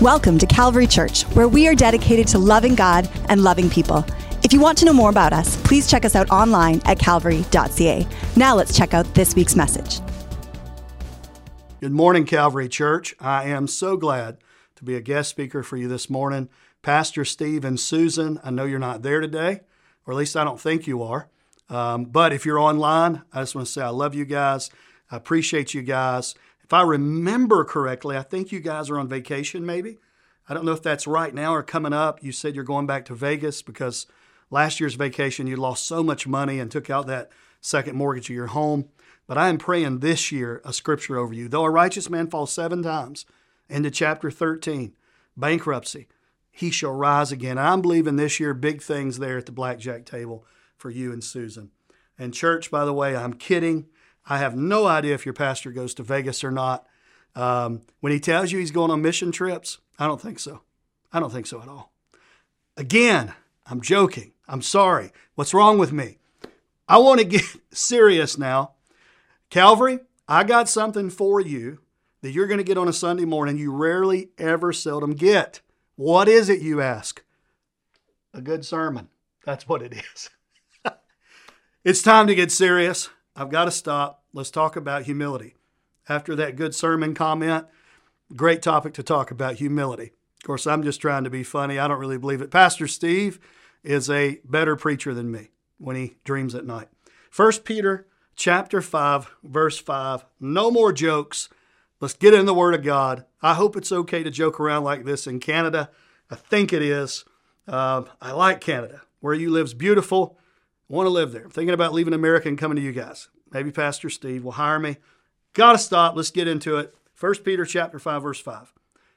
Welcome to Calvary Church, where we are dedicated to loving God and loving people. If you want to know more about us, please check us out online at calvary.ca. Now let's check out this week's message. Good morning, Calvary Church. I am so glad to be a guest speaker for you this morning. Pastor Steve and Susan, I know you're not there today, or at least I don't think you are. Um, but if you're online, I just want to say I love you guys. I appreciate you guys. If I remember correctly, I think you guys are on vacation maybe. I don't know if that's right now or coming up. You said you're going back to Vegas because last year's vacation you lost so much money and took out that second mortgage of your home. But I am praying this year a scripture over you. Though a righteous man falls seven times into chapter 13, bankruptcy, he shall rise again. I'm believing this year big things there at the blackjack table for you and Susan. And church, by the way, I'm kidding. I have no idea if your pastor goes to Vegas or not. Um, when he tells you he's going on mission trips, I don't think so. I don't think so at all. Again, I'm joking. I'm sorry. What's wrong with me? I want to get serious now. Calvary, I got something for you that you're going to get on a Sunday morning you rarely ever seldom get. What is it, you ask? A good sermon. That's what it is. it's time to get serious. I've got to stop. Let's talk about humility. After that good sermon comment, great topic to talk about humility. Of course, I'm just trying to be funny. I don't really believe it. Pastor Steve is a better preacher than me when he dreams at night. 1 Peter chapter 5, verse 5. No more jokes. Let's get in the Word of God. I hope it's okay to joke around like this in Canada. I think it is. Uh, I like Canada. Where you live is beautiful want to live there. I'm thinking about leaving America and coming to you guys. Maybe Pastor Steve will hire me. Got to stop. Let's get into it. 1 Peter chapter 5 verse 5.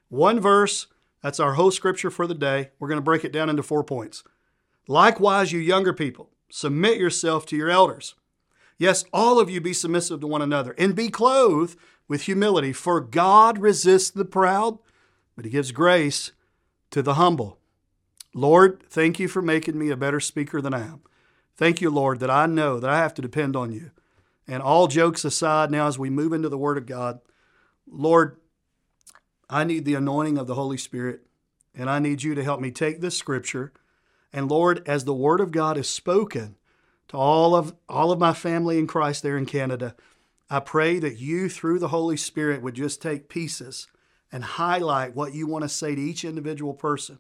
One verse, that's our whole scripture for the day. We're going to break it down into four points. Likewise, you younger people, submit yourself to your elders. Yes, all of you be submissive to one another and be clothed with humility, for God resists the proud, but he gives grace to the humble. Lord, thank you for making me a better speaker than I am. Thank you, Lord, that I know that I have to depend on you. And all jokes aside, now as we move into the Word of God, Lord, I need the anointing of the Holy Spirit, and I need you to help me take this scripture. And Lord, as the Word of God is spoken to all of all of my family in Christ there in Canada, I pray that you, through the Holy Spirit, would just take pieces and highlight what you want to say to each individual person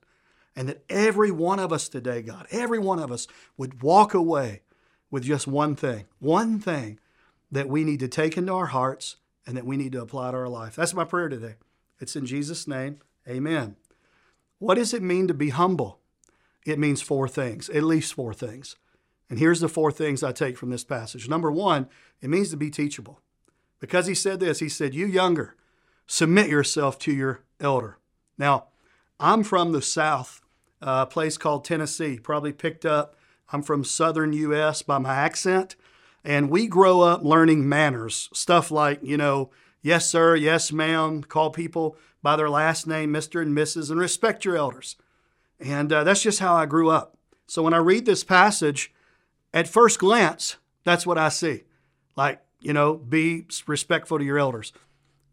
and that every one of us today, God, every one of us would walk away with just one thing, one thing that we need to take into our hearts and that we need to apply to our life. That's my prayer today. It's in Jesus' name. Amen. What does it mean to be humble? It means four things, at least four things. And here's the four things I take from this passage. Number one, it means to be teachable. Because he said this, he said, You younger, submit yourself to your elder. Now, I'm from the South a place called Tennessee. Probably picked up, I'm from southern U.S. by my accent. And we grow up learning manners, stuff like, you know, yes, sir, yes, ma'am, call people by their last name, Mr. and Mrs., and respect your elders. And uh, that's just how I grew up. So when I read this passage, at first glance, that's what I see. Like, you know, be respectful to your elders.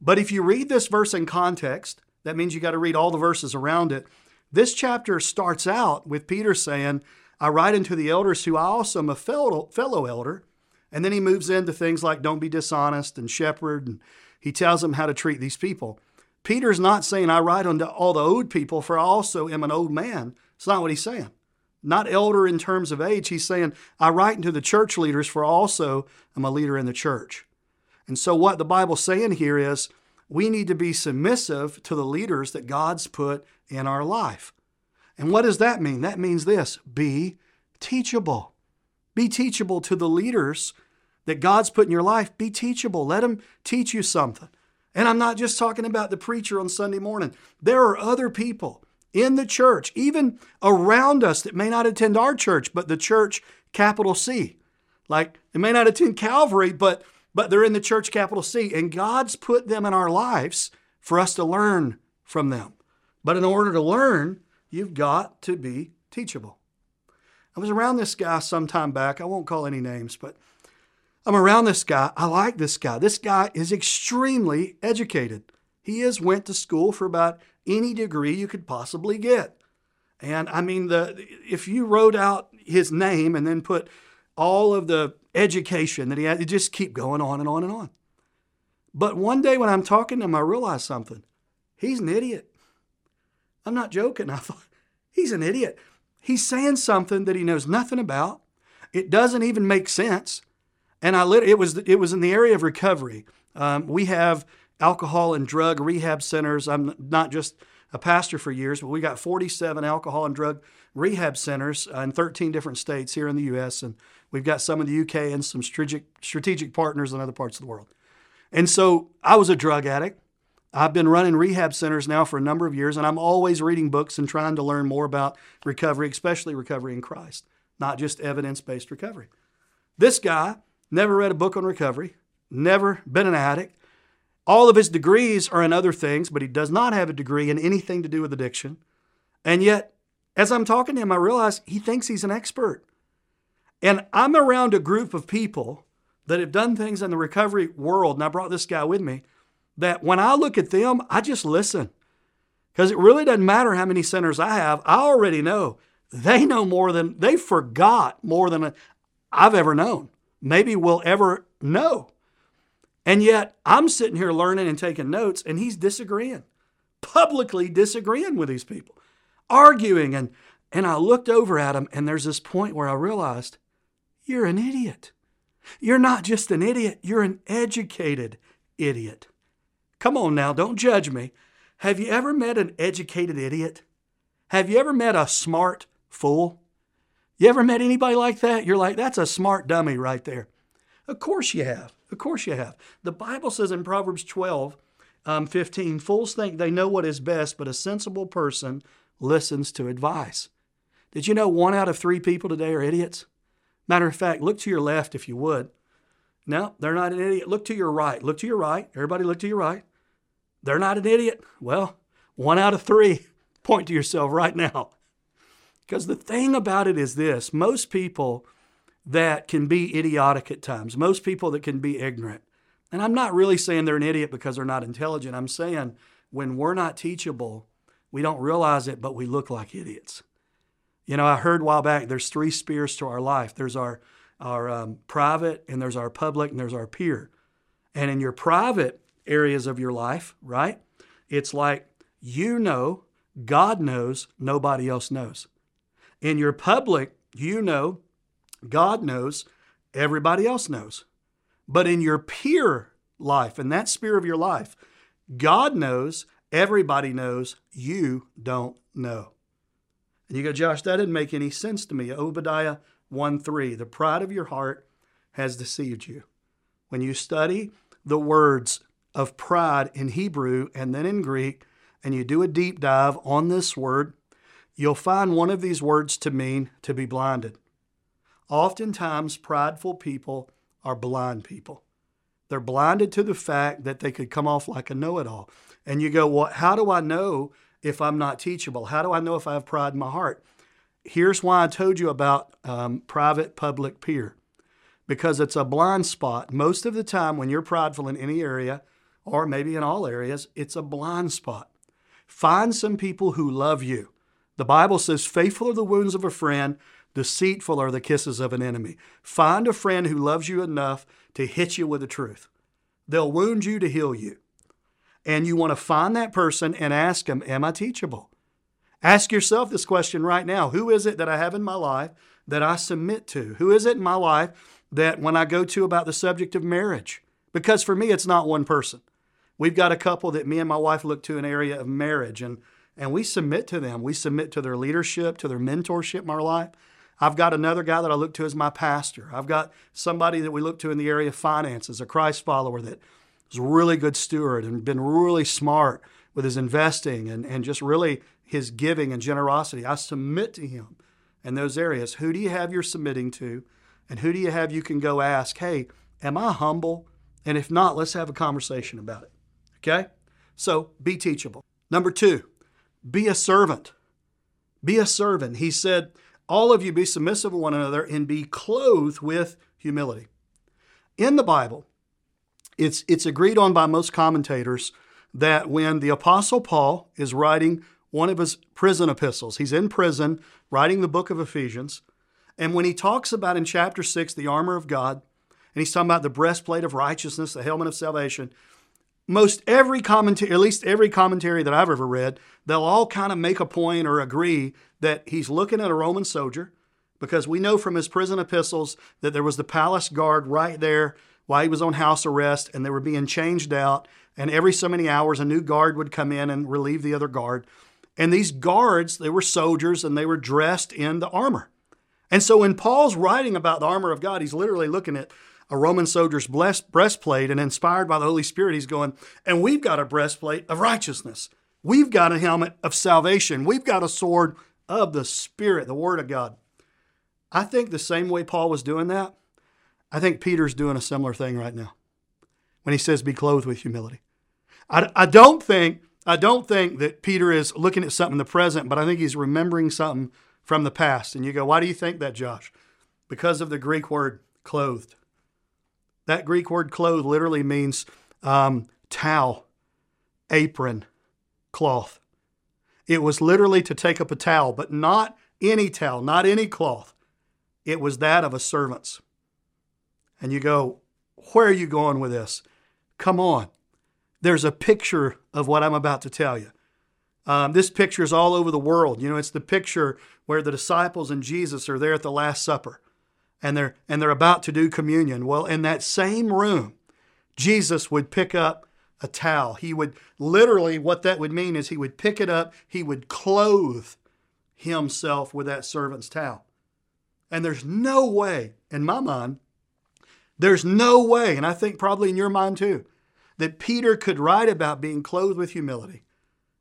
But if you read this verse in context, that means you got to read all the verses around it. This chapter starts out with Peter saying, I write unto the elders who I also am a fellow, fellow elder. And then he moves into things like don't be dishonest and shepherd. And he tells them how to treat these people. Peter's not saying, I write unto all the old people, for I also am an old man. It's not what he's saying. Not elder in terms of age. He's saying, I write unto the church leaders, for also am a leader in the church. And so, what the Bible's saying here is, we need to be submissive to the leaders that God's put in our life. And what does that mean? That means this be teachable. Be teachable to the leaders that God's put in your life. Be teachable. Let Him teach you something. And I'm not just talking about the preacher on Sunday morning. There are other people in the church, even around us that may not attend our church, but the church, capital C. Like they may not attend Calvary, but but they're in the church capital C, and God's put them in our lives for us to learn from them. But in order to learn, you've got to be teachable. I was around this guy some time back. I won't call any names, but I'm around this guy. I like this guy. This guy is extremely educated. He has went to school for about any degree you could possibly get. And I mean, the if you wrote out his name and then put all of the education that he had, it just keep going on and on and on. But one day when I'm talking to him, I realize something. He's an idiot. I'm not joking. I thought, he's an idiot. He's saying something that he knows nothing about. It doesn't even make sense. And I lit, it was it was in the area of recovery. Um, we have alcohol and drug rehab centers. I'm not just a pastor for years, but we got 47 alcohol and drug rehab centers in 13 different states here in the U.S. And we've got some in the UK and some strategic strategic partners in other parts of the world. And so I was a drug addict. I've been running rehab centers now for a number of years, and I'm always reading books and trying to learn more about recovery, especially recovery in Christ, not just evidence based recovery. This guy never read a book on recovery, never been an addict. All of his degrees are in other things, but he does not have a degree in anything to do with addiction. And yet, as I'm talking to him, I realize he thinks he's an expert. And I'm around a group of people that have done things in the recovery world, and I brought this guy with me, that when I look at them, I just listen. Because it really doesn't matter how many centers I have, I already know they know more than, they forgot more than I've ever known maybe we'll ever know. And yet I'm sitting here learning and taking notes, and he's disagreeing, publicly disagreeing with these people, arguing. And, and I looked over at him, and there's this point where I realized, you're an idiot. You're not just an idiot, you're an educated idiot. Come on now, don't judge me. Have you ever met an educated idiot? Have you ever met a smart fool? You ever met anybody like that? You're like, that's a smart dummy right there. Of course you have. Of course you have. The Bible says in Proverbs 12, um, 15, fools think they know what is best, but a sensible person listens to advice. Did you know one out of three people today are idiots? Matter of fact, look to your left if you would. No, they're not an idiot. Look to your right. Look to your right. Everybody look to your right. They're not an idiot. Well, one out of three. Point to yourself right now. Because the thing about it is this most people that can be idiotic at times, most people that can be ignorant, and I'm not really saying they're an idiot because they're not intelligent. I'm saying when we're not teachable, we don't realize it, but we look like idiots. You know, I heard a while back there's three spheres to our life there's our, our um, private, and there's our public, and there's our peer. And in your private areas of your life, right, it's like you know, God knows, nobody else knows. In your public, you know, God knows, everybody else knows. But in your peer life, in that sphere of your life, God knows, everybody knows, you don't know. And you go, Josh, that didn't make any sense to me. Obadiah 1 3, the pride of your heart has deceived you. When you study the words of pride in Hebrew and then in Greek, and you do a deep dive on this word, you'll find one of these words to mean to be blinded. Oftentimes, prideful people are blind people. They're blinded to the fact that they could come off like a know it all. And you go, Well, how do I know if I'm not teachable? How do I know if I have pride in my heart? Here's why I told you about um, private public peer because it's a blind spot. Most of the time, when you're prideful in any area, or maybe in all areas, it's a blind spot. Find some people who love you the Bible says, Faithful are the wounds of a friend, deceitful are the kisses of an enemy. Find a friend who loves you enough to hit you with the truth. They'll wound you to heal you. And you want to find that person and ask them, Am I teachable? Ask yourself this question right now Who is it that I have in my life that I submit to? Who is it in my life that when I go to about the subject of marriage? Because for me, it's not one person. We've got a couple that me and my wife look to an area of marriage, and and we submit to them. We submit to their leadership, to their mentorship in our life. I've got another guy that I look to as my pastor. I've got somebody that we look to in the area of finances, a Christ follower that is a really good steward and been really smart with his investing and, and just really his giving and generosity. I submit to him in those areas. Who do you have you're submitting to? And who do you have you can go ask, hey, am I humble? And if not, let's have a conversation about it. Okay? So be teachable. Number two, be a servant. Be a servant. He said, All of you be submissive to one another and be clothed with humility. In the Bible, it's, it's agreed on by most commentators that when the Apostle Paul is writing one of his prison epistles, he's in prison writing the book of Ephesians, and when he talks about in chapter 6 the armor of God, and he's talking about the breastplate of righteousness, the helmet of salvation, most every commentary, at least every commentary that I've ever read, they'll all kind of make a point or agree that he's looking at a Roman soldier because we know from his prison epistles that there was the palace guard right there while he was on house arrest and they were being changed out. And every so many hours, a new guard would come in and relieve the other guard. And these guards, they were soldiers and they were dressed in the armor. And so when Paul's writing about the armor of God, he's literally looking at a Roman soldier's breastplate, and inspired by the Holy Spirit, he's going, and we've got a breastplate of righteousness. We've got a helmet of salvation. We've got a sword of the Spirit, the Word of God. I think the same way Paul was doing that, I think Peter's doing a similar thing right now when he says, be clothed with humility. I, I don't think I don't think that Peter is looking at something in the present, but I think he's remembering something from the past. And you go, why do you think that, Josh? Because of the Greek word clothed. That Greek word clothed literally means um, towel, apron, cloth. It was literally to take up a towel, but not any towel, not any cloth. It was that of a servant's. And you go, where are you going with this? Come on. There's a picture of what I'm about to tell you. Um, this picture is all over the world. You know, it's the picture where the disciples and Jesus are there at the Last Supper and they're and they're about to do communion. Well, in that same room, Jesus would pick up a towel. He would literally what that would mean is he would pick it up, he would clothe himself with that servant's towel. And there's no way, in my mind, there's no way, and I think probably in your mind too, that Peter could write about being clothed with humility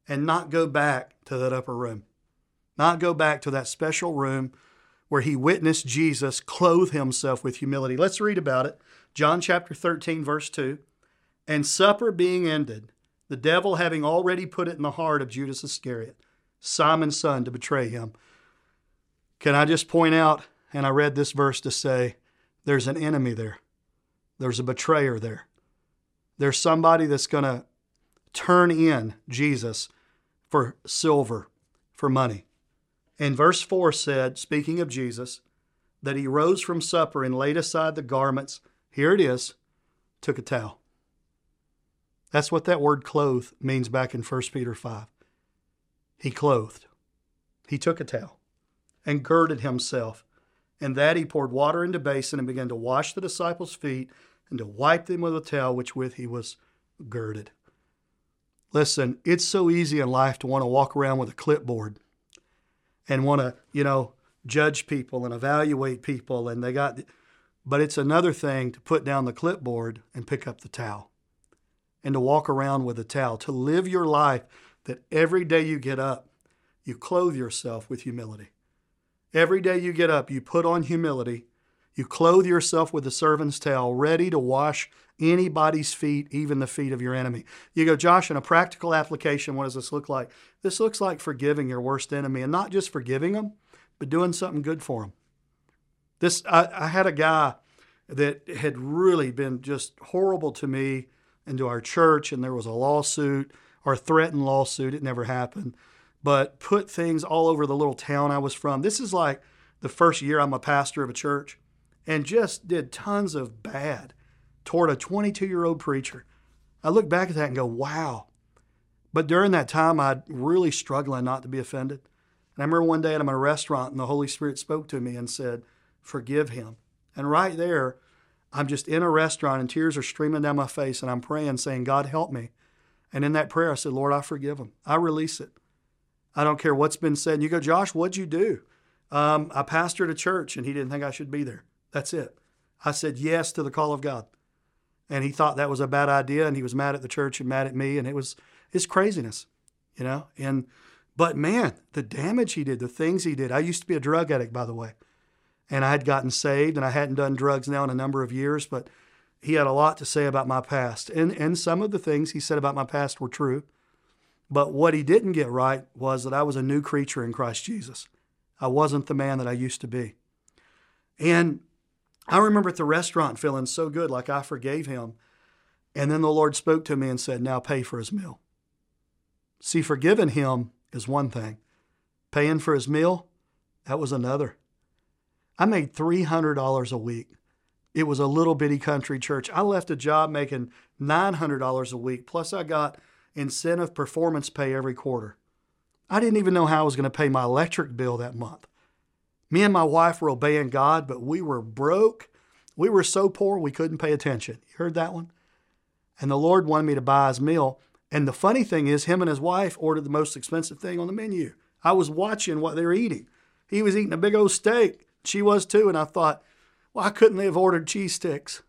and not go back to that upper room, not go back to that special room where he witnessed Jesus clothe himself with humility. Let's read about it. John chapter 13, verse 2. And supper being ended, the devil having already put it in the heart of Judas Iscariot, Simon's son, to betray him. Can I just point out, and I read this verse to say, there's an enemy there, there's a betrayer there. There's somebody that's going to turn in Jesus for silver, for money. And verse 4 said, speaking of Jesus, that he rose from supper and laid aside the garments. Here it is, took a towel. That's what that word clothe means back in 1 Peter 5. He clothed. He took a towel and girded himself. And that he poured water into basin and began to wash the disciples' feet and to wipe them with a towel which with he was girded. Listen, it's so easy in life to want to walk around with a clipboard and want to, you know, judge people and evaluate people and they got but it's another thing to put down the clipboard and pick up the towel and to walk around with a towel, to live your life that every day you get up, you clothe yourself with humility. Every day you get up, you put on humility, you clothe yourself with the servant's towel, ready to wash anybody's feet, even the feet of your enemy. You go, Josh, in a practical application, what does this look like? This looks like forgiving your worst enemy and not just forgiving them, but doing something good for them. This, I, I had a guy that had really been just horrible to me and to our church, and there was a lawsuit or threatened lawsuit. It never happened, but put things all over the little town I was from. This is like the first year I'm a pastor of a church and just did tons of bad toward a 22 year old preacher. I look back at that and go, wow. But during that time, I'd really struggling not to be offended. And I remember one day I'm in a restaurant and the Holy Spirit spoke to me and said, forgive him. And right there, I'm just in a restaurant and tears are streaming down my face and I'm praying, saying, God, help me. And in that prayer, I said, Lord, I forgive him. I release it. I don't care what's been said. And you go, Josh, what'd you do? Um, I pastored a church and he didn't think I should be there. That's it. I said yes to the call of God. And he thought that was a bad idea and he was mad at the church and mad at me and it was his craziness you know? And but man the damage he did the things he did. I used to be a drug addict by the way and i had gotten saved and i hadn't done drugs now in a number of years but he had a lot to say about my past. And and some of the things he said about my past were true but what he didn't get right was that i was a new creature in christ jesus. I wasn't the man that i used to be. And I remember at the restaurant feeling so good, like I forgave him. And then the Lord spoke to me and said, Now pay for his meal. See, forgiving him is one thing, paying for his meal, that was another. I made $300 a week. It was a little bitty country church. I left a job making $900 a week, plus I got incentive performance pay every quarter. I didn't even know how I was going to pay my electric bill that month. Me and my wife were obeying God, but we were broke. We were so poor we couldn't pay attention. You heard that one? And the Lord wanted me to buy his meal. And the funny thing is, him and his wife ordered the most expensive thing on the menu. I was watching what they were eating. He was eating a big old steak. She was too. And I thought, why couldn't they have ordered cheese sticks?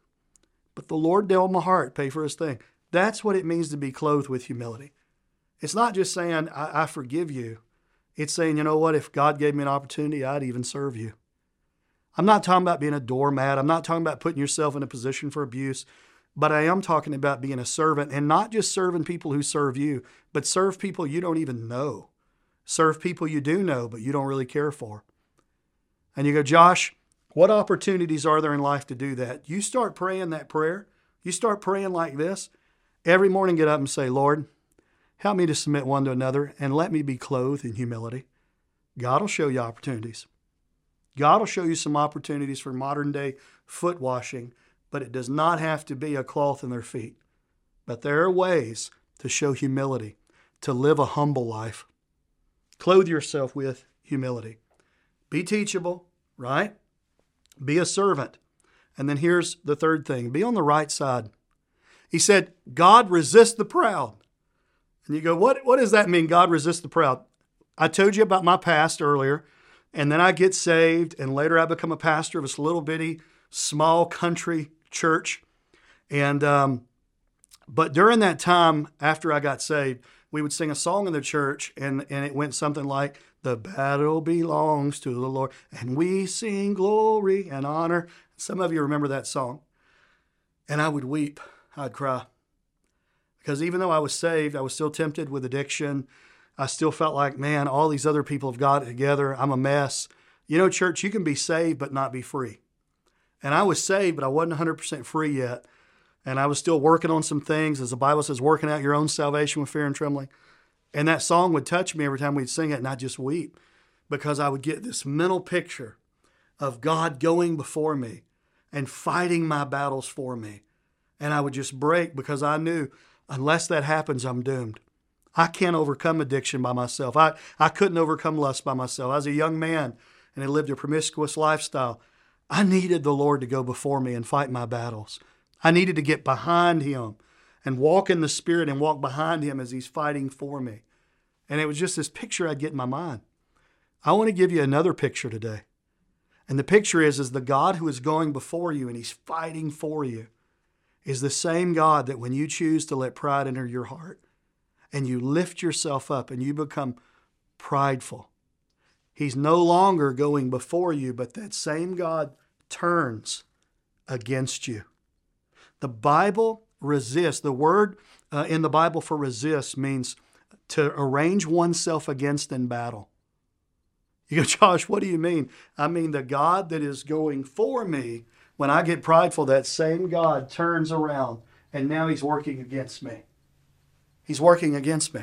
But the Lord dealt my heart, pay for his thing. That's what it means to be clothed with humility. It's not just saying, I, I forgive you. It's saying, you know what, if God gave me an opportunity, I'd even serve you. I'm not talking about being a doormat. I'm not talking about putting yourself in a position for abuse, but I am talking about being a servant and not just serving people who serve you, but serve people you don't even know. Serve people you do know, but you don't really care for. And you go, Josh, what opportunities are there in life to do that? You start praying that prayer. You start praying like this. Every morning, get up and say, Lord, help me to submit one to another and let me be clothed in humility. God will show you opportunities. God will show you some opportunities for modern day foot washing, but it does not have to be a cloth in their feet. But there are ways to show humility, to live a humble life. Clothe yourself with humility. Be teachable, right? Be a servant. And then here's the third thing be on the right side. He said, God resists the proud. And you go, what, what does that mean, God resists the proud? I told you about my past earlier, and then I get saved, and later I become a pastor of this little bitty, small country church. And, um, but during that time after I got saved, we would sing a song in the church, and, and it went something like, The battle belongs to the Lord, and we sing glory and honor. Some of you remember that song. And I would weep, I'd cry. Because even though I was saved, I was still tempted with addiction. I still felt like, man, all these other people have got it together. I'm a mess. You know, church, you can be saved but not be free. And I was saved, but I wasn't 100% free yet and I was still working on some things, as the Bible says, working out your own salvation with fear and trembling. And that song would touch me every time we'd sing it, and I'd just weep because I would get this mental picture of God going before me and fighting my battles for me. And I would just break because I knew unless that happens, I'm doomed. I can't overcome addiction by myself. I, I couldn't overcome lust by myself. I was a young man and had lived a promiscuous lifestyle. I needed the Lord to go before me and fight my battles. I needed to get behind him and walk in the Spirit and walk behind him as he's fighting for me. And it was just this picture I'd get in my mind. I want to give you another picture today. And the picture is, is the God who is going before you and he's fighting for you is the same God that when you choose to let pride enter your heart and you lift yourself up and you become prideful, he's no longer going before you, but that same God turns against you. The Bible resists. The word uh, in the Bible for resist means to arrange oneself against in battle. You go, Josh, what do you mean? I mean, the God that is going for me, when I get prideful, that same God turns around and now he's working against me. He's working against me.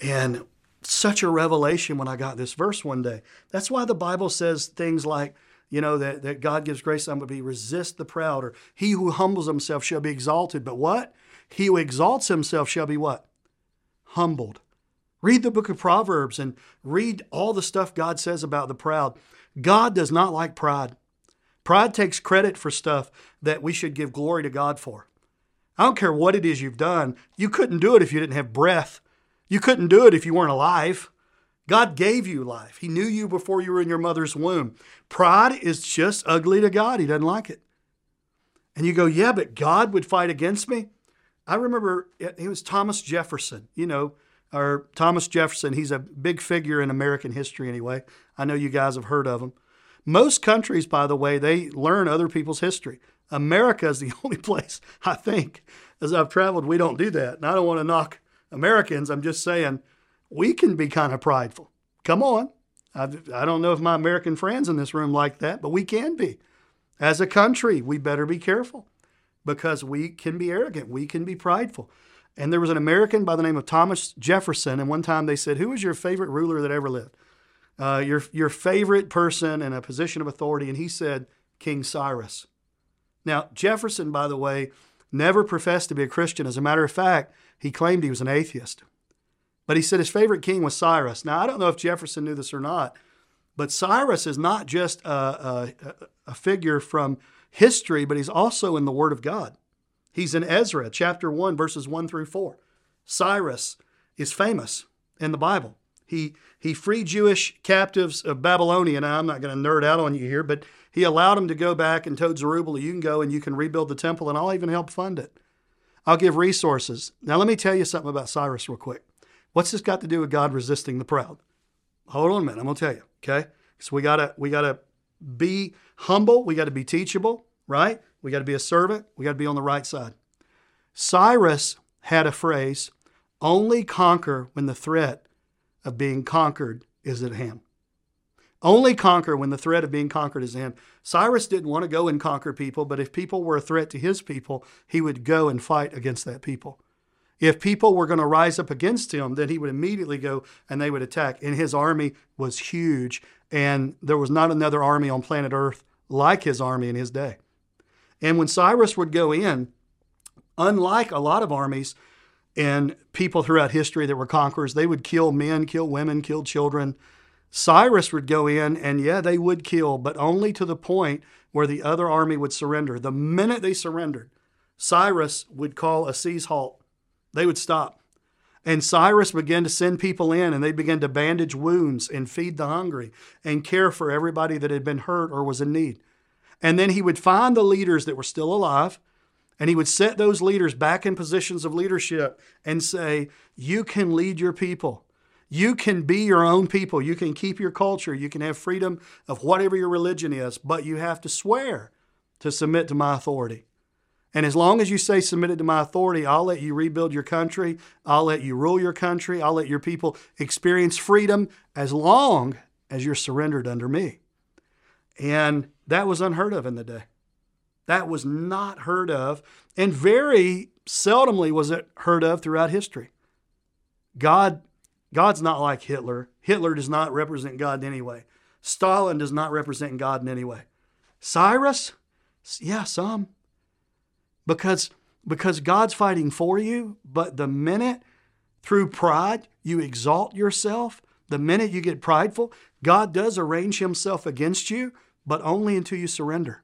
And such a revelation when I got this verse one day. That's why the Bible says things like, you know, that, that God gives grace to be resist the proud, or he who humbles himself shall be exalted. But what? He who exalts himself shall be what? Humbled. Read the book of Proverbs and read all the stuff God says about the proud. God does not like pride. Pride takes credit for stuff that we should give glory to God for. I don't care what it is you've done. You couldn't do it if you didn't have breath. You couldn't do it if you weren't alive. God gave you life. He knew you before you were in your mother's womb. Pride is just ugly to God. He doesn't like it. And you go, yeah, but God would fight against me. I remember it was Thomas Jefferson, you know, or Thomas Jefferson. He's a big figure in American history anyway. I know you guys have heard of him. Most countries, by the way, they learn other people's history. America is the only place, I think, as I've traveled, we don't do that. And I don't want to knock Americans. I'm just saying we can be kind of prideful. Come on. I've, I don't know if my American friends in this room like that, but we can be. As a country, we better be careful. because we can be arrogant, we can be prideful. And there was an American by the name of Thomas Jefferson, and one time they said, Who was your favorite ruler that ever lived? Uh, your, your favorite person in a position of authority? And he said, King Cyrus. Now, Jefferson, by the way, never professed to be a Christian. As a matter of fact, he claimed he was an atheist. But he said his favorite king was Cyrus. Now, I don't know if Jefferson knew this or not, but Cyrus is not just a, a, a figure from history, but he's also in the Word of God. He's in Ezra chapter 1, verses 1 through 4. Cyrus is famous in the Bible. He, he freed Jewish captives of Babylonia. Now, I'm not going to nerd out on you here, but he allowed them to go back and told Zerubbabel, you can go and you can rebuild the temple, and I'll even help fund it. I'll give resources. Now, let me tell you something about Cyrus real quick. What's this got to do with God resisting the proud? Hold on a minute. I'm going to tell you, okay? So we got to we got to be humble, we got to be teachable, right? We got to be a servant, we got to be on the right side. Cyrus had a phrase, only conquer when the threat of being conquered is at hand. Only conquer when the threat of being conquered is at hand. Cyrus didn't want to go and conquer people, but if people were a threat to his people, he would go and fight against that people. If people were going to rise up against him, then he would immediately go and they would attack. And his army was huge, and there was not another army on planet Earth like his army in his day. And when Cyrus would go in, unlike a lot of armies and people throughout history that were conquerors, they would kill men, kill women, kill children. Cyrus would go in, and yeah, they would kill, but only to the point where the other army would surrender. The minute they surrendered, Cyrus would call a seize halt they would stop. And Cyrus began to send people in, and they began to bandage wounds and feed the hungry and care for everybody that had been hurt or was in need. And then he would find the leaders that were still alive, and he would set those leaders back in positions of leadership and say, You can lead your people. You can be your own people. You can keep your culture. You can have freedom of whatever your religion is, but you have to swear to submit to my authority. And as long as you say submitted to my authority, I'll let you rebuild your country. I'll let you rule your country. I'll let your people experience freedom as long as you're surrendered under me. And that was unheard of in the day. That was not heard of, and very seldomly was it heard of throughout history. God, God's not like Hitler. Hitler does not represent God in any way. Stalin does not represent God in any way. Cyrus, yeah, some because because God's fighting for you, but the minute through pride you exalt yourself, the minute you get prideful, God does arrange himself against you, but only until you surrender.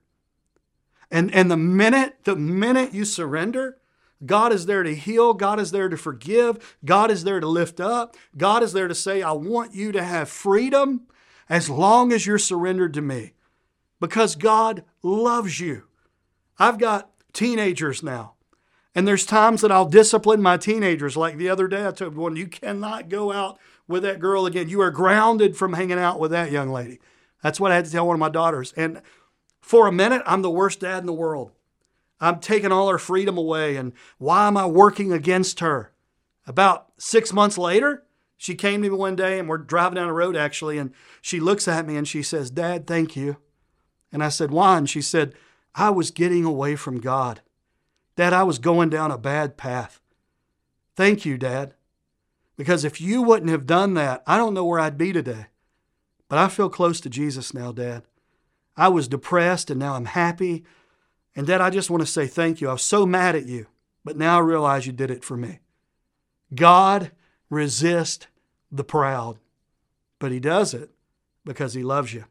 And and the minute the minute you surrender, God is there to heal, God is there to forgive, God is there to lift up, God is there to say I want you to have freedom as long as you're surrendered to me. Because God loves you. I've got teenagers now. And there's times that I'll discipline my teenagers. Like the other day, I told one, you cannot go out with that girl again. You are grounded from hanging out with that young lady. That's what I had to tell one of my daughters. And for a minute, I'm the worst dad in the world. I'm taking all her freedom away. And why am I working against her? About six months later, she came to me one day and we're driving down the road actually. And she looks at me and she says, Dad, thank you. And I said, Why? And she said, I was getting away from God. Dad, I was going down a bad path. Thank you, Dad. Because if you wouldn't have done that, I don't know where I'd be today. But I feel close to Jesus now, Dad. I was depressed and now I'm happy. And Dad, I just want to say thank you. I was so mad at you, but now I realize you did it for me. God resists the proud, but He does it because He loves you.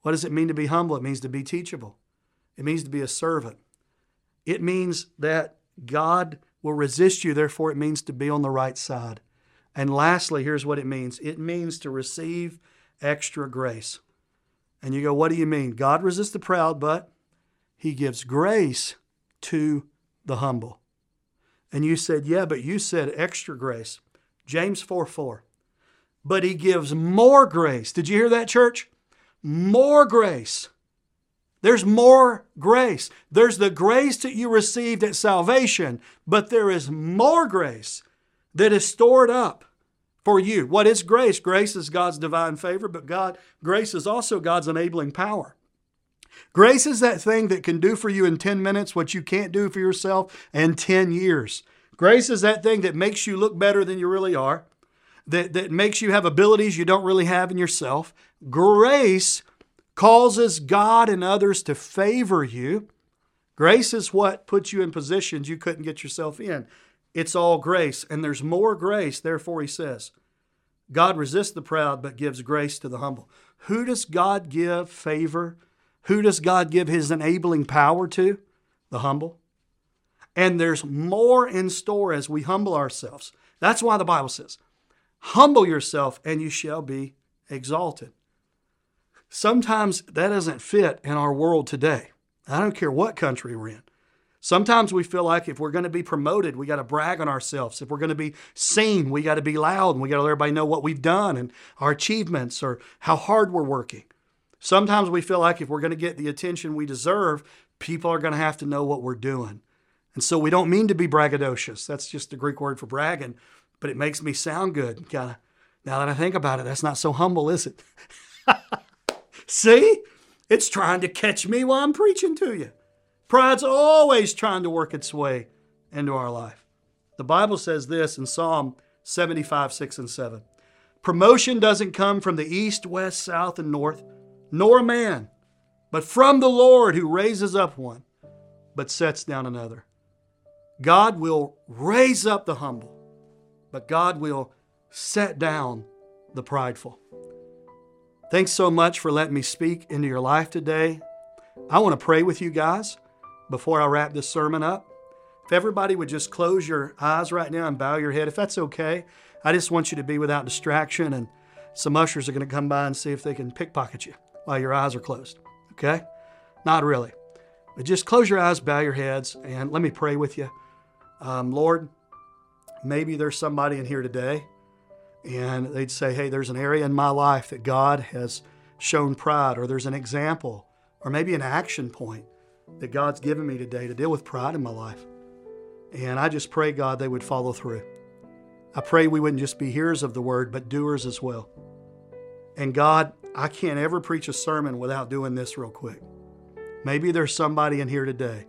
What does it mean to be humble? It means to be teachable. It means to be a servant. It means that God will resist you, therefore, it means to be on the right side. And lastly, here's what it means it means to receive extra grace. And you go, what do you mean? God resists the proud, but he gives grace to the humble. And you said, yeah, but you said extra grace. James 4 4. But he gives more grace. Did you hear that, church? More grace there's more grace. There's the grace that you received at salvation, but there is more grace that is stored up for you. What is grace? Grace is God's divine favor, but God grace is also God's enabling power. Grace is that thing that can do for you in 10 minutes what you can't do for yourself in 10 years. Grace is that thing that makes you look better than you really are, that, that makes you have abilities you don't really have in yourself. Grace causes God and others to favor you. Grace is what puts you in positions you couldn't get yourself in. It's all grace, and there's more grace. Therefore, he says, God resists the proud, but gives grace to the humble. Who does God give favor? Who does God give his enabling power to? The humble. And there's more in store as we humble ourselves. That's why the Bible says, Humble yourself, and you shall be exalted. Sometimes that doesn't fit in our world today. I don't care what country we're in. Sometimes we feel like if we're going to be promoted, we got to brag on ourselves. If we're going to be seen, we got to be loud and we got to let everybody know what we've done and our achievements or how hard we're working. Sometimes we feel like if we're going to get the attention we deserve, people are going to have to know what we're doing. And so we don't mean to be braggadocious. That's just the Greek word for bragging, but it makes me sound good. Kind of. Now that I think about it, that's not so humble, is it? See? It's trying to catch me while I'm preaching to you. Pride's always trying to work its way into our life. The Bible says this in Psalm 75, 6, and 7. Promotion doesn't come from the east, west, south, and north, nor a man, but from the Lord who raises up one, but sets down another. God will raise up the humble, but God will set down the prideful. Thanks so much for letting me speak into your life today. I want to pray with you guys before I wrap this sermon up. If everybody would just close your eyes right now and bow your head, if that's okay, I just want you to be without distraction, and some ushers are going to come by and see if they can pickpocket you while your eyes are closed. Okay? Not really. But just close your eyes, bow your heads, and let me pray with you. Um, Lord, maybe there's somebody in here today and they'd say, hey, there's an area in my life that God has shown pride, or there's an example, or maybe an action point that God's given me today to deal with pride in my life. And I just pray, God, they would follow through. I pray we wouldn't just be hearers of the word, but doers as well. And God, I can't ever preach a sermon without doing this real quick. Maybe there's somebody in here today,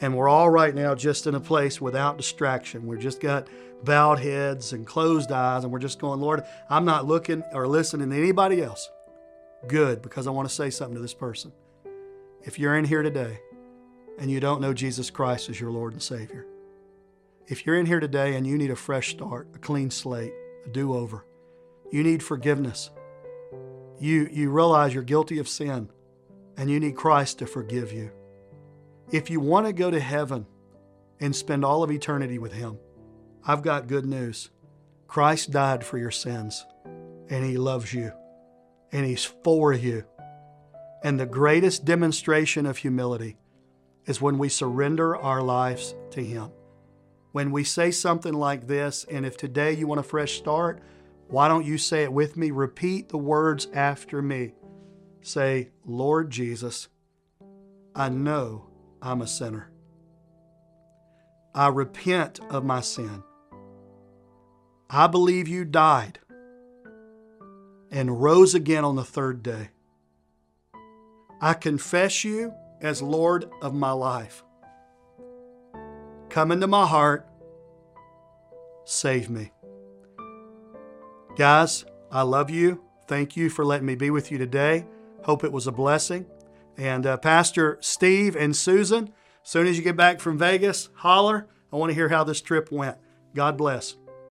and we're all right now just in a place without distraction. We've just got bowed heads and closed eyes, and we're just going, Lord, I'm not looking or listening to anybody else. Good, because I want to say something to this person. If you're in here today and you don't know Jesus Christ as your Lord and Savior, if you're in here today and you need a fresh start, a clean slate, a do over, you need forgiveness, you, you realize you're guilty of sin, and you need Christ to forgive you. If you want to go to heaven and spend all of eternity with Him, I've got good news. Christ died for your sins, and He loves you, and He's for you. And the greatest demonstration of humility is when we surrender our lives to Him. When we say something like this, and if today you want a fresh start, why don't you say it with me? Repeat the words after me. Say, Lord Jesus, I know I'm a sinner. I repent of my sin. I believe you died and rose again on the third day. I confess you as Lord of my life. Come into my heart, save me. Guys, I love you. Thank you for letting me be with you today. Hope it was a blessing. And uh, Pastor Steve and Susan, as soon as you get back from Vegas, holler. I want to hear how this trip went. God bless.